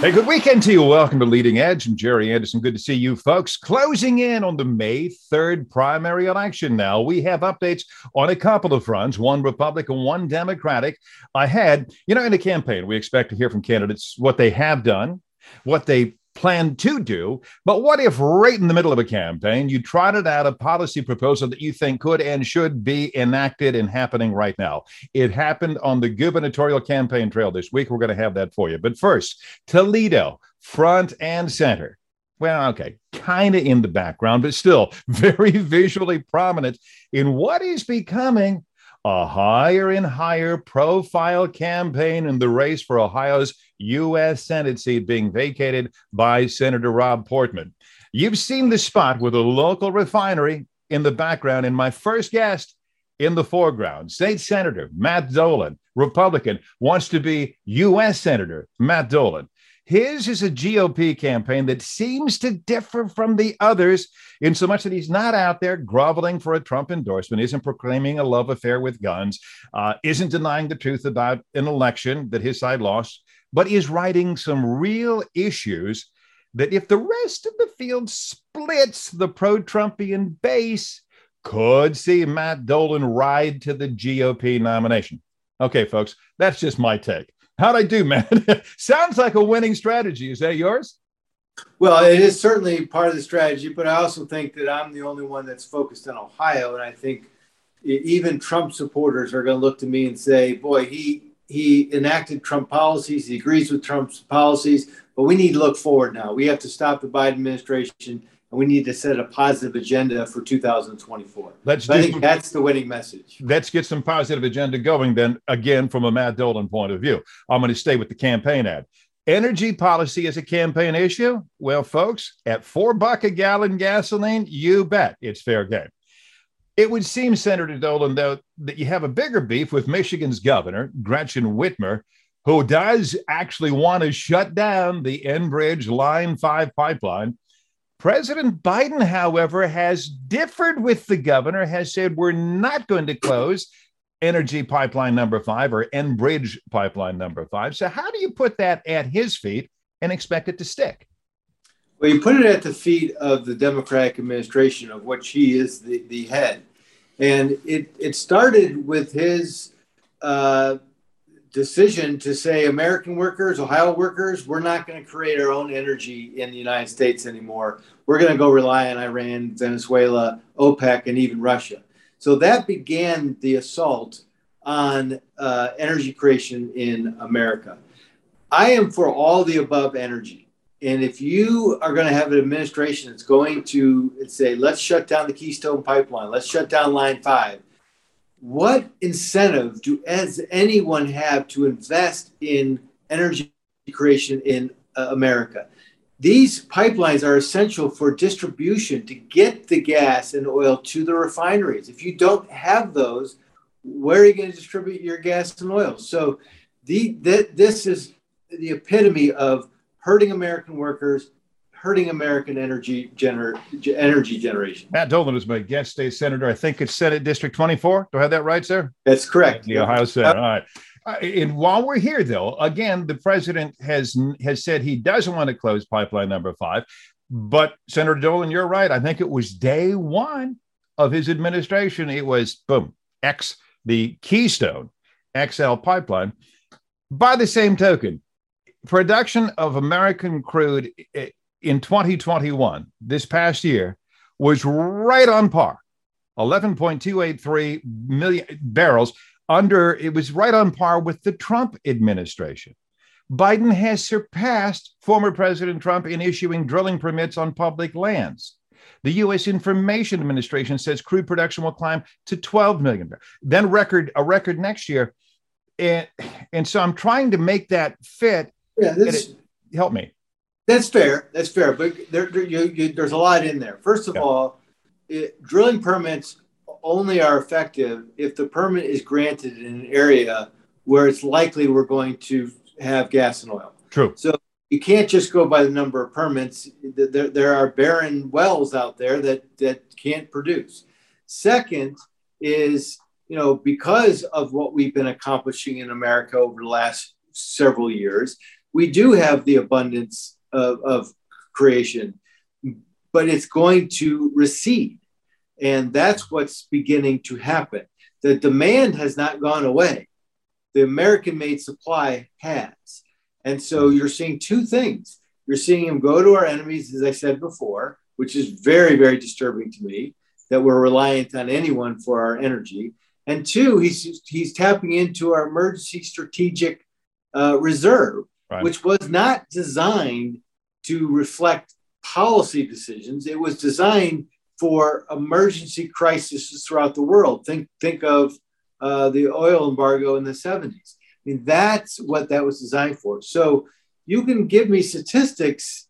Hey, good weekend to you. Welcome to Leading Edge. I'm Jerry Anderson. Good to see you folks. Closing in on the May 3rd primary election now. We have updates on a couple of fronts, one Republican, one Democratic. I had, you know, in the campaign, we expect to hear from candidates what they have done, what they plan to do. But what if, right in the middle of a campaign, you trotted out a policy proposal that you think could and should be enacted and happening right now? It happened on the gubernatorial campaign trail this week. We're going to have that for you. But first, Toledo, front and center. Well, okay, kind of in the background, but still very visually prominent in what is becoming a higher and higher profile campaign in the race for Ohio's U.S. Senate seat being vacated by Senator Rob Portman. You've seen the spot with a local refinery in the background, and my first guest in the foreground, State Senator Matt Dolan, Republican, wants to be U.S. Senator Matt Dolan. His is a GOP campaign that seems to differ from the others in so much that he's not out there groveling for a Trump endorsement, isn't proclaiming a love affair with guns, uh, isn't denying the truth about an election that his side lost, but is writing some real issues that if the rest of the field splits the pro Trumpian base, could see Matt Dolan ride to the GOP nomination. Okay, folks, that's just my take. How'd I do, man? Sounds like a winning strategy. Is that yours? Well, it is certainly part of the strategy, but I also think that I'm the only one that's focused on Ohio, and I think even Trump supporters are going to look to me and say, "Boy, he he enacted Trump policies. He agrees with Trump's policies, but we need to look forward now. We have to stop the Biden administration and we need to set a positive agenda for 2024. Let's so I think that's the winning message. Let's get some positive agenda going then, again, from a Matt Dolan point of view. I'm going to stay with the campaign ad. Energy policy is a campaign issue. Well, folks, at four buck a gallon gasoline, you bet it's fair game. It would seem, Senator Dolan, though, that you have a bigger beef with Michigan's governor, Gretchen Whitmer, who does actually want to shut down the Enbridge Line 5 pipeline President Biden, however, has differed with the governor, has said we're not going to close energy pipeline number five or Enbridge pipeline number five. So, how do you put that at his feet and expect it to stick? Well, you put it at the feet of the Democratic administration, of which he is the, the head. And it, it started with his uh, decision to say American workers, Ohio workers, we're not going to create our own energy in the United States anymore. We're going to go rely on Iran, Venezuela, OPEC, and even Russia. So that began the assault on uh, energy creation in America. I am for all the above energy. And if you are going to have an administration that's going to say, let's shut down the Keystone Pipeline, let's shut down Line 5, what incentive do as anyone have to invest in energy creation in uh, America? These pipelines are essential for distribution to get the gas and oil to the refineries. If you don't have those, where are you going to distribute your gas and oil? So, the, the this is the epitome of hurting American workers, hurting American energy gener- energy generation. Matt Dolan is my guest state senator. I think it's Senate District 24. Do I have that right, sir? That's correct. The yeah. Ohio Senate. All right. Uh, and while we're here, though, again, the president has has said he doesn't want to close pipeline number five. But Senator Dolan, you're right. I think it was day one of his administration. It was boom, X the Keystone XL pipeline. By the same token, production of American crude in 2021, this past year, was right on par 11.283 million barrels under, it was right on par with the Trump administration. Biden has surpassed former President Trump in issuing drilling permits on public lands. The U.S. Information Administration says crude production will climb to 12 million. barrels, Then record a record next year, and and so I'm trying to make that fit. Yeah, this, help me. That's fair. That's fair. But there, there you, you, there's a lot in there. First of yeah. all, it, drilling permits only are effective if the permit is granted in an area where it's likely we're going to have gas and oil. True. So you can't just go by the number of permits. There, there are barren wells out there that, that can't produce. Second is, you know, because of what we've been accomplishing in America over the last several years, we do have the abundance of, of creation, but it's going to recede. And that's what's beginning to happen. The demand has not gone away, the American made supply has. And so you're seeing two things. You're seeing him go to our enemies, as I said before, which is very, very disturbing to me that we're reliant on anyone for our energy. And two, he's, he's tapping into our emergency strategic uh, reserve, right. which was not designed to reflect policy decisions. It was designed for emergency crises throughout the world. Think, think of uh, the oil embargo in the 70s. I mean, that's what that was designed for. So you can give me statistics,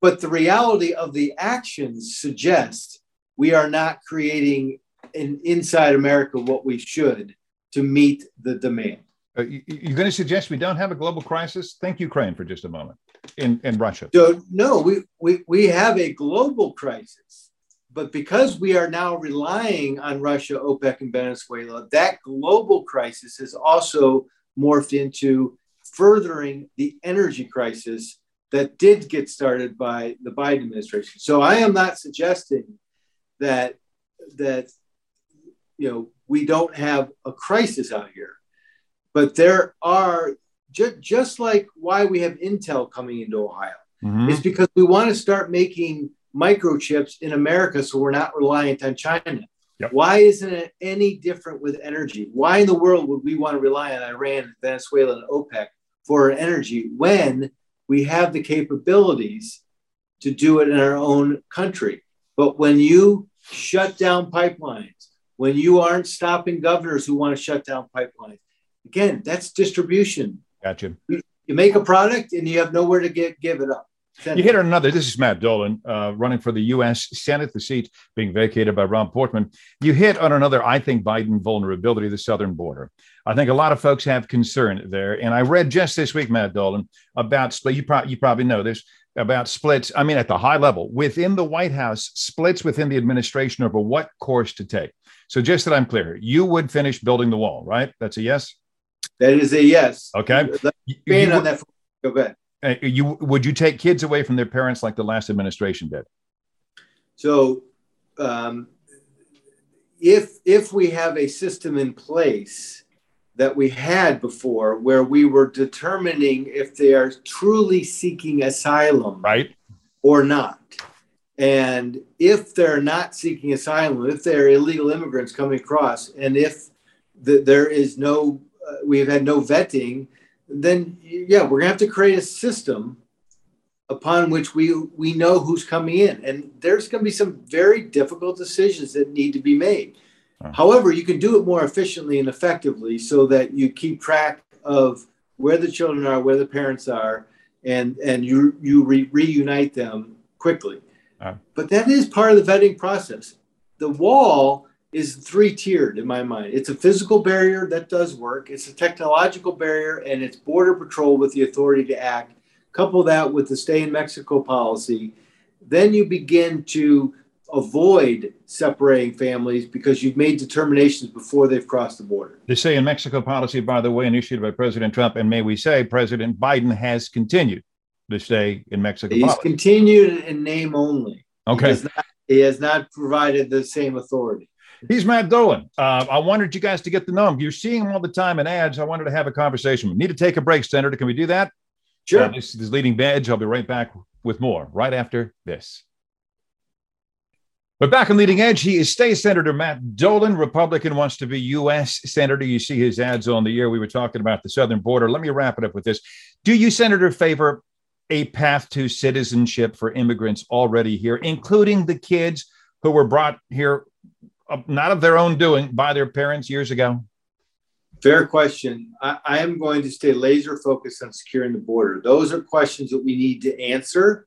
but the reality of the actions suggest we are not creating in, inside America what we should to meet the demand. Uh, you, are going to suggest we don't have a global crisis? Think Ukraine for just a moment in, in Russia. So, no, we, we, we have a global crisis. But because we are now relying on Russia, OPEC, and Venezuela, that global crisis has also morphed into furthering the energy crisis that did get started by the Biden administration. So I am not suggesting that that you know we don't have a crisis out here, but there are ju- just like why we have Intel coming into Ohio. Mm-hmm. It's because we want to start making microchips in America so we're not reliant on China. Yep. Why isn't it any different with energy? Why in the world would we want to rely on Iran, Venezuela, and OPEC for energy when we have the capabilities to do it in our own country? But when you shut down pipelines, when you aren't stopping governors who want to shut down pipelines, again, that's distribution. Gotcha. You, you make a product and you have nowhere to get, give it up. You hit on another. This is Matt Dolan uh, running for the U.S. Senate, the seat being vacated by Ron Portman. You hit on another, I think, Biden vulnerability, the southern border. I think a lot of folks have concern there. And I read just this week, Matt Dolan, about split. You, pro- you probably know this about splits. I mean, at the high level within the White House, splits within the administration over what course to take. So, just that I'm clear, you would finish building the wall, right? That's a yes. That is a yes. Okay. Expand on that. Go ahead. Uh, you would you take kids away from their parents like the last administration did? So, um, if if we have a system in place that we had before, where we were determining if they are truly seeking asylum, right, or not, and if they're not seeking asylum, if they're illegal immigrants coming across, and if the, there is no, uh, we have had no vetting then yeah, we're gonna have to create a system upon which we we know who's coming in, and there's gonna be some very difficult decisions that need to be made. However, you can do it more efficiently and effectively so that you keep track of where the children are, where the parents are, and and you you re- reunite them quickly. But that is part of the vetting process. The wall is three tiered in my mind. It's a physical barrier that does work, it's a technological barrier, and it's Border Patrol with the authority to act. Couple that with the stay in Mexico policy, then you begin to avoid separating families because you've made determinations before they've crossed the border. The stay in Mexico policy, by the way, initiated by President Trump, and may we say, President Biden has continued the stay in Mexico. He's policy. continued in name only. Okay. He has, not, he has not provided the same authority. He's Matt Dolan. Uh, I wanted you guys to get to know him. You're seeing him all the time in ads. I wanted to have a conversation. We need to take a break, Senator. Can we do that? Sure. Uh, this is Leading Edge. I'll be right back with more right after this. But back on Leading Edge, he is State Senator Matt Dolan, Republican, wants to be U.S. Senator. You see his ads on the air. We were talking about the southern border. Let me wrap it up with this. Do you, Senator, favor a path to citizenship for immigrants already here, including the kids who were brought here Uh, not of their own doing by their parents years ago? Fair question. I, I, am going to stay laser focused on securing the border. Those are questions that we need to answer.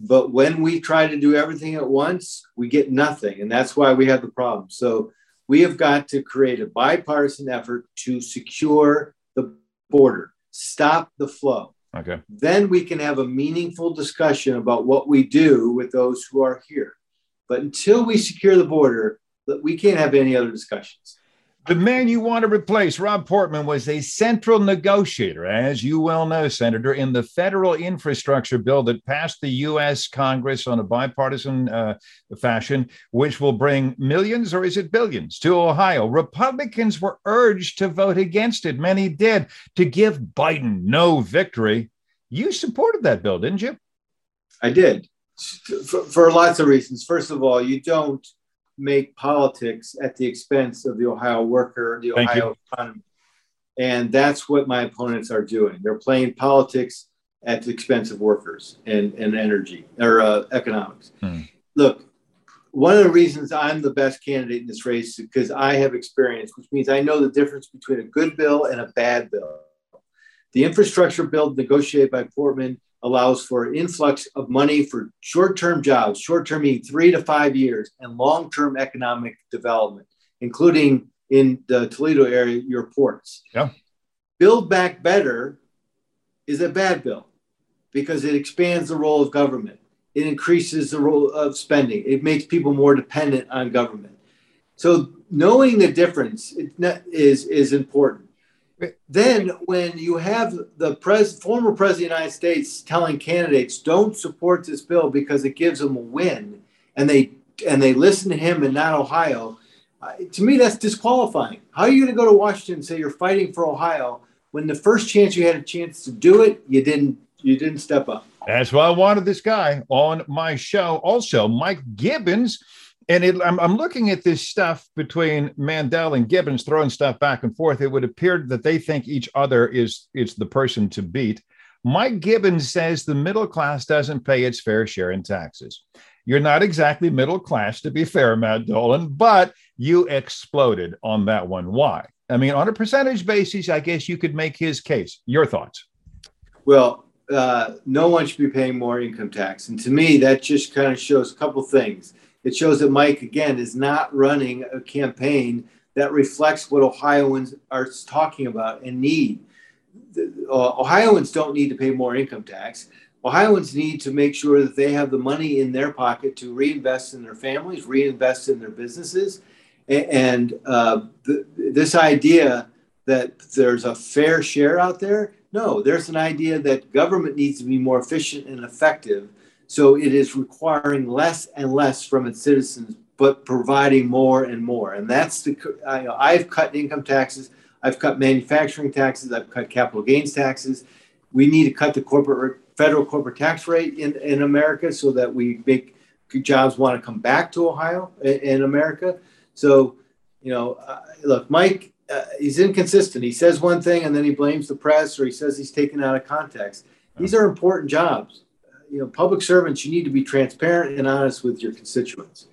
But when we try to do everything at once, we get nothing. And that's why we have the problem. So we have got to create a bipartisan effort to secure the border, stop the flow. Okay. Then we can have a meaningful discussion about what we do with those who are here. But until we secure the border, we can't have any other discussions. The man you want to replace, Rob Portman, was a central negotiator, as you well know, Senator, in the federal infrastructure bill that passed the U.S. Congress on a bipartisan uh, fashion, which will bring millions, or is it billions, to Ohio. Republicans were urged to vote against it. Many did to give Biden no victory. You supported that bill, didn't you? I did for, for lots of reasons. First of all, you don't make politics at the expense of the Ohio worker, the Thank Ohio you. economy. And that's what my opponents are doing. They're playing politics at the expense of workers and, and energy or uh, economics. Hmm. Look, one of the reasons I'm the best candidate in this race is because I have experience, which means I know the difference between a good bill and a bad bill. The infrastructure bill negotiated by Portman allows for influx of money for short-term jobs, short-term meaning three to five years, and long-term economic development, including in the Toledo area, your ports. Yeah. Build Back Better is a bad bill because it expands the role of government. It increases the role of spending. It makes people more dependent on government. So knowing the difference is, is important. Then, when you have the pres- former president of the United States telling candidates don't support this bill because it gives them a win, and they and they listen to him and not Ohio, uh, to me that's disqualifying. How are you going to go to Washington and say you're fighting for Ohio when the first chance you had a chance to do it, you didn't you didn't step up? That's why I wanted this guy on my show. Also, Mike Gibbons and it, I'm, I'm, looking at this stuff between Mandel and Gibbons throwing stuff back and forth. It would appear that they think each other is is the person to beat. Mike Gibbons says the middle class doesn't pay its fair share in taxes. You're not exactly middle class, to be fair, Matt Dolan, but you exploded on that one. Why? I mean, on a percentage basis, I guess you could make his case. Your thoughts? Well, uh, no one should be paying more income tax, and to me, that just kind of shows a couple things it shows that Mike, again, is not running a campaign that reflects what Ohioans are talking about and need. The, uh, Ohioans don't need to pay more income tax. Ohioans need to make sure that they have the money in their pocket to reinvest in their families, reinvest in their businesses. And, uh, the, this idea that there's a fair share out there, no, there's an idea that government needs to be more efficient and effective so it is requiring less and less from its citizens, but providing more and more. And that's the, I, I've cut income taxes, I've cut manufacturing taxes, I've cut capital gains taxes. We need to cut the corporate federal corporate tax rate in, in America so that we make jobs want to come back to Ohio in America. So, you know, uh, look, Mike, uh, he's inconsistent. He says one thing and then he blames the press or he says he's taken out of context. These are important jobs you know, public servants, you need to be transparent and honest with your constituents.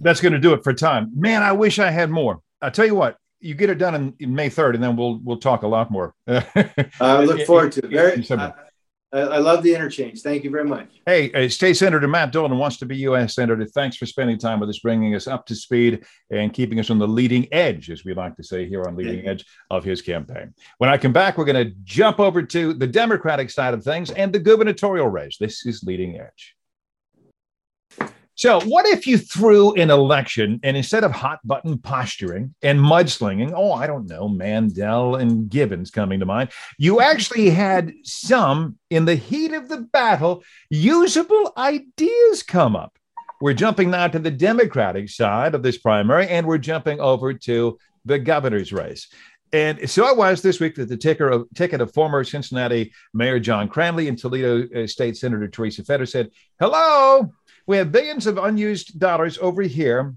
That's going to do it for time. Man, I wish I had more. I tell you what, you get it done in, in May 3rd, and then we'll we'll talk a lot more. I look forward to it. Very, I, I, love the interchange. Thank you very much. Hey, uh, State Senator Matt Dolan wants to be U.S. Senator. Thanks for spending time with us, bringing us up to speed and keeping us on the leading edge, as we like to say here on Leading Edge of his campaign. When I come back, we're going to jump over to the Democratic side of things and the gubernatorial race. This is Leading Edge. So, what if you threw an election and instead of hot button posturing and mudslinging, oh, I don't know, Mandel and Gibbons coming to mind, you actually had some in the heat of the battle usable ideas come up? We're jumping now to the Democratic side of this primary and we're jumping over to the governor's race. And so it was this week that the ticker of, ticket of former Cincinnati Mayor John Cranley and Toledo uh, State Senator Teresa Fedor said, Hello, we have billions of unused dollars over here.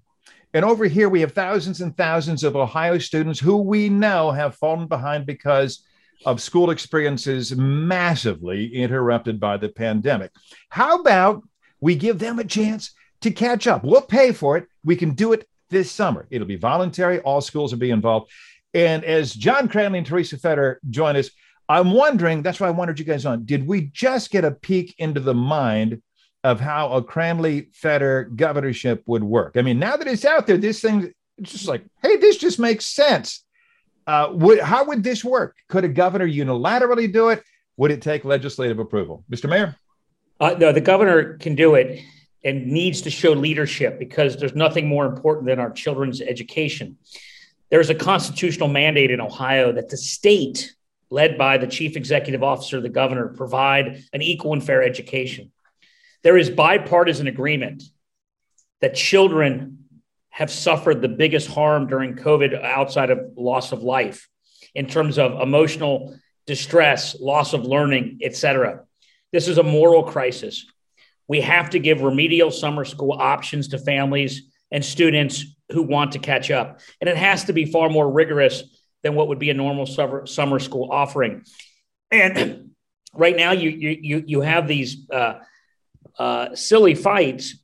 And over here, we have thousands and thousands of Ohio students who we know have fallen behind because of school experiences massively interrupted by the pandemic. How about we give them a chance to catch up? We'll pay for it. We can do it this summer. It'll be voluntary. All schools will be involved. And as John Cranley and Teresa Fedor join us, I'm wondering, that's why I wanted you guys on. Did we just get a peek into the mind of how a Cranley Fedor governorship would work. I mean, now that it's out there, this thing just like, hey, this just makes sense. Uh, would, how would this work? Could a governor unilaterally do it? Would it take legislative approval, Mr. Mayor? Uh, no, the governor can do it and needs to show leadership because there's nothing more important than our children's education. There's a constitutional mandate in Ohio that the state, led by the chief executive officer, the governor, provide an equal and fair education. There is bipartisan agreement that children have suffered the biggest harm during COVID outside of loss of life in terms of emotional distress, loss of learning, etc. This is a moral crisis. We have to give remedial summer school options to families and students who want to catch up. And it has to be far more rigorous than what would be a normal summer, summer school offering. And right now, you, you, you have these uh, uh, silly fights,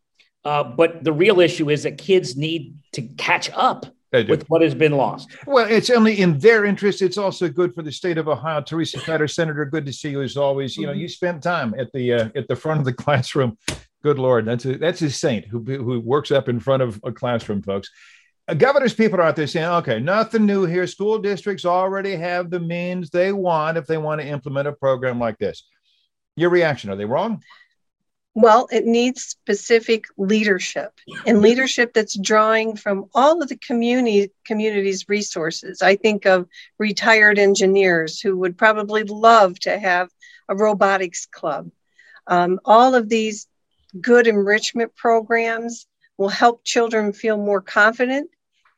uh, but the real issue is that kids need to catch up with what has been lost. Well, it's only in their interest. It's also good for the state of Ohio. Teresa Snyder, Senator, good to see you as always. You know, you spent time at the uh, at the front of the classroom. Good Lord, that's a that's a saint who who works up in front of a classroom, folks. Uh, governor's people are out there saying, okay, nothing new here. School districts already have the means they want if they want to implement a program like this. Your reaction? Are they wrong? Well, it needs specific leadership and leadership that's drawing from all of the community community's resources. I think of retired engineers who would probably love to have a robotics club. Um, all of these good enrichment programs will help children feel more confident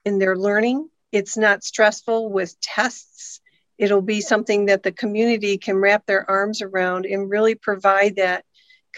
in their learning. It's not stressful with tests. It'll be something that the community can wrap their arms around and really provide that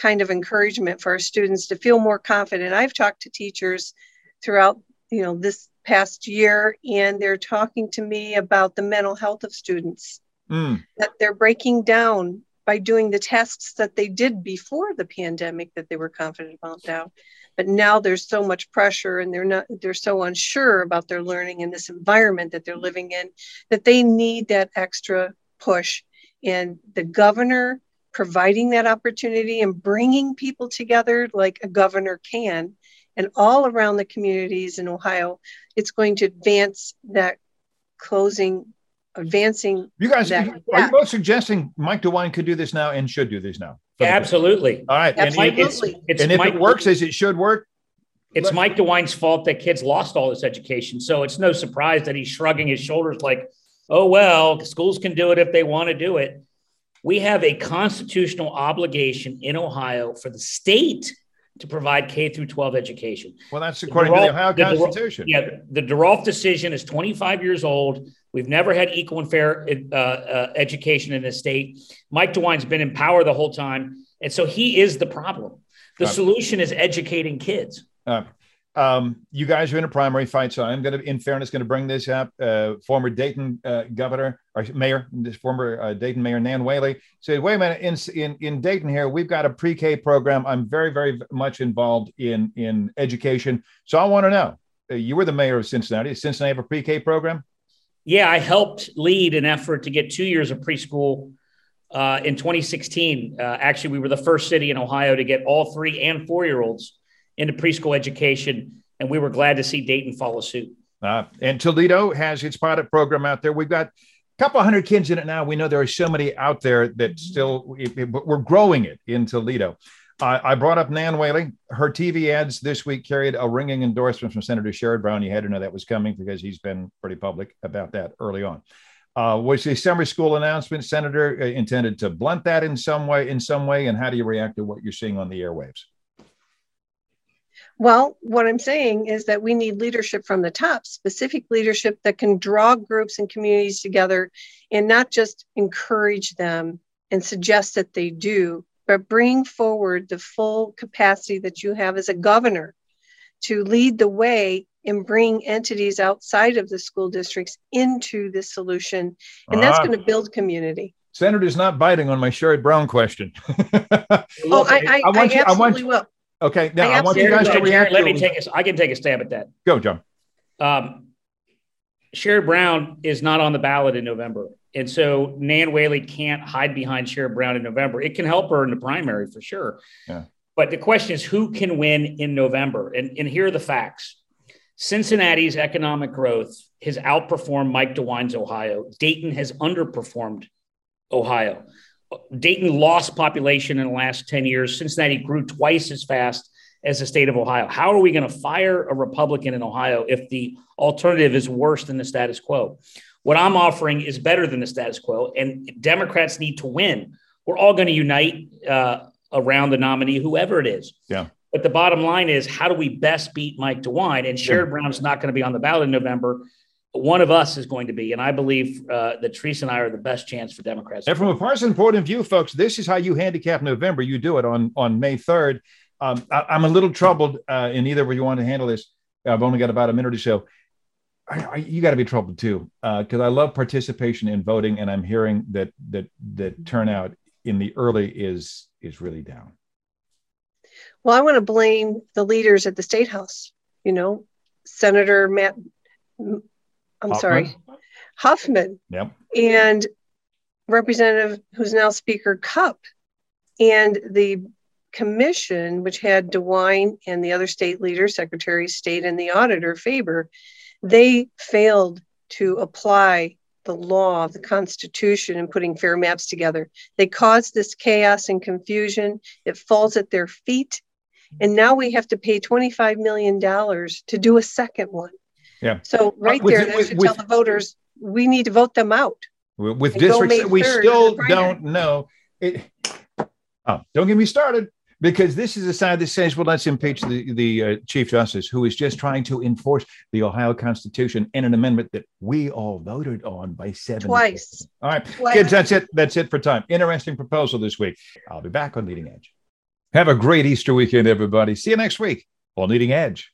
kind of encouragement for our students to feel more confident. I've talked to teachers throughout, you know, this past year, and they're talking to me about the mental health of students mm. that they're breaking down by doing the tests that they did before the pandemic that they were confident about now. But now there's so much pressure and they're not they're so unsure about their learning in this environment that they're living in that they need that extra push. And the governor providing that opportunity and bringing people together like a governor can and all around the communities in Ohio, it's going to advance that closing, advancing. You guys, that, are you both suggesting Mike DeWine could do this now and should do this now? Absolutely. All right. Absolutely. And, it's, it's and if Mike, it works as it should work, it's Mike DeWine's fault that kids lost all this education. So it's no surprise that he's shrugging his shoulders like, oh, well, schools can do it if they want to do it we have a constitutional obligation in Ohio for the state to provide K through 12 education. Well, that's according the to the Ohio the Constitution. yeah, the DeRolph decision is 25 years old. We've never had equal and fair uh, uh, education in this state. Mike DeWine's been in power the whole time, and so he is the problem. The solution is educating kids. Uh, um, you guys are in a primary fight, so I'm going to, in fairness, going to bring this up. Uh, former Dayton uh, governor or mayor, this former uh, Dayton mayor Nan Whaley said, "Wait a minute, in, in in Dayton here, we've got a pre-K program. I'm very, very much involved in in education, so I want to know. Uh, you were the mayor of Cincinnati. Does Cincinnati have a pre-K program? Yeah, I helped lead an effort to get two years of preschool." Uh, in 2016, uh, actually, we were the first city in Ohio to get all three and four year olds into preschool education. And we were glad to see Dayton follow suit. Uh, and Toledo has its pilot program out there. We've got a couple hundred kids in it now. We know there are so many out there that still, but we're growing it in Toledo. Uh, I brought up Nan Whaley. Her TV ads this week carried a ringing endorsement from Senator Sherrod Brown. You had to know that was coming because he's been pretty public about that early on. Uh, was the summer school announcement, Senator, uh, intended to blunt that in some way? In some way, and how do you react to what you're seeing on the airwaves? Well, what I'm saying is that we need leadership from the top, specific leadership that can draw groups and communities together and not just encourage them and suggest that they do, but bring forward the full capacity that you have as a governor to lead the way and bring entities outside of the school districts into this solution. And that's uh, going to build community. Senator's not biting on my Sherrod Brown question. oh, I, I, I, want I you, absolutely I want, will. Okay, now I, I want you guys to react. Let me take a, I can take a stab at that. Go, John. Um, Sherrod Brown is not on the ballot in November. And so Nan Whaley can't hide behind Sherrod Brown in November. It can help her in the primary for sure. Yeah. But the question is who can win in November? And, and here are the facts. Cincinnati's economic growth has outperformed Mike DeWine's Ohio. Dayton has underperformed Ohio. Dayton lost population in the last 10 years. Cincinnati grew twice as fast as the state of Ohio. How are we going to fire a Republican in Ohio if the alternative is worse than the status quo? What I'm offering is better than the status quo, and Democrats need to win. We're all going to unite uh, around the nominee, whoever it is. Yeah. But the bottom line is, how do we best beat Mike DeWine? And Sherrod yeah. Brown's not going to be on the ballot in November. One of us is going to be, and I believe uh, that Teresa and I are the best chance for Democrats. And from a partisan point of view, folks, this is how you handicap November. You do it on on May third. Um, I, am a little troubled uh, in either where you want to handle this. I've only got about a minute or so. I, I, you got to be troubled too, because uh, I love participation in voting, and I'm hearing that that that turnout in the early is is really down. Well, I want to blame the leaders at the state house. You know, Senator Matt. I'm sorry, Huffman. Yep. And Representative, who's now Speaker Cupp, and the commission, which had DeWine and the other state leaders, Secretary of State and the auditor Faber, they failed to apply the law, the Constitution, and putting fair maps together. They caused this chaos and confusion. It falls at their feet. And now we have to pay $25 million to do a second one. Yeah. So right there, that should with, tell the voters we need to vote them out. With districts we still don't know. It, oh, don't get me started because this is a side that says, well, let's impeach the, the uh, Chief Justice who is just trying to enforce the Ohio Constitution in an amendment that we all voted on by seven. Twice. All right, Twice. kids, that's it. That's it for time. Interesting proposal this week. I'll be back on Leading Edge. Have a great Easter weekend, everybody. See you next week on Leading Edge.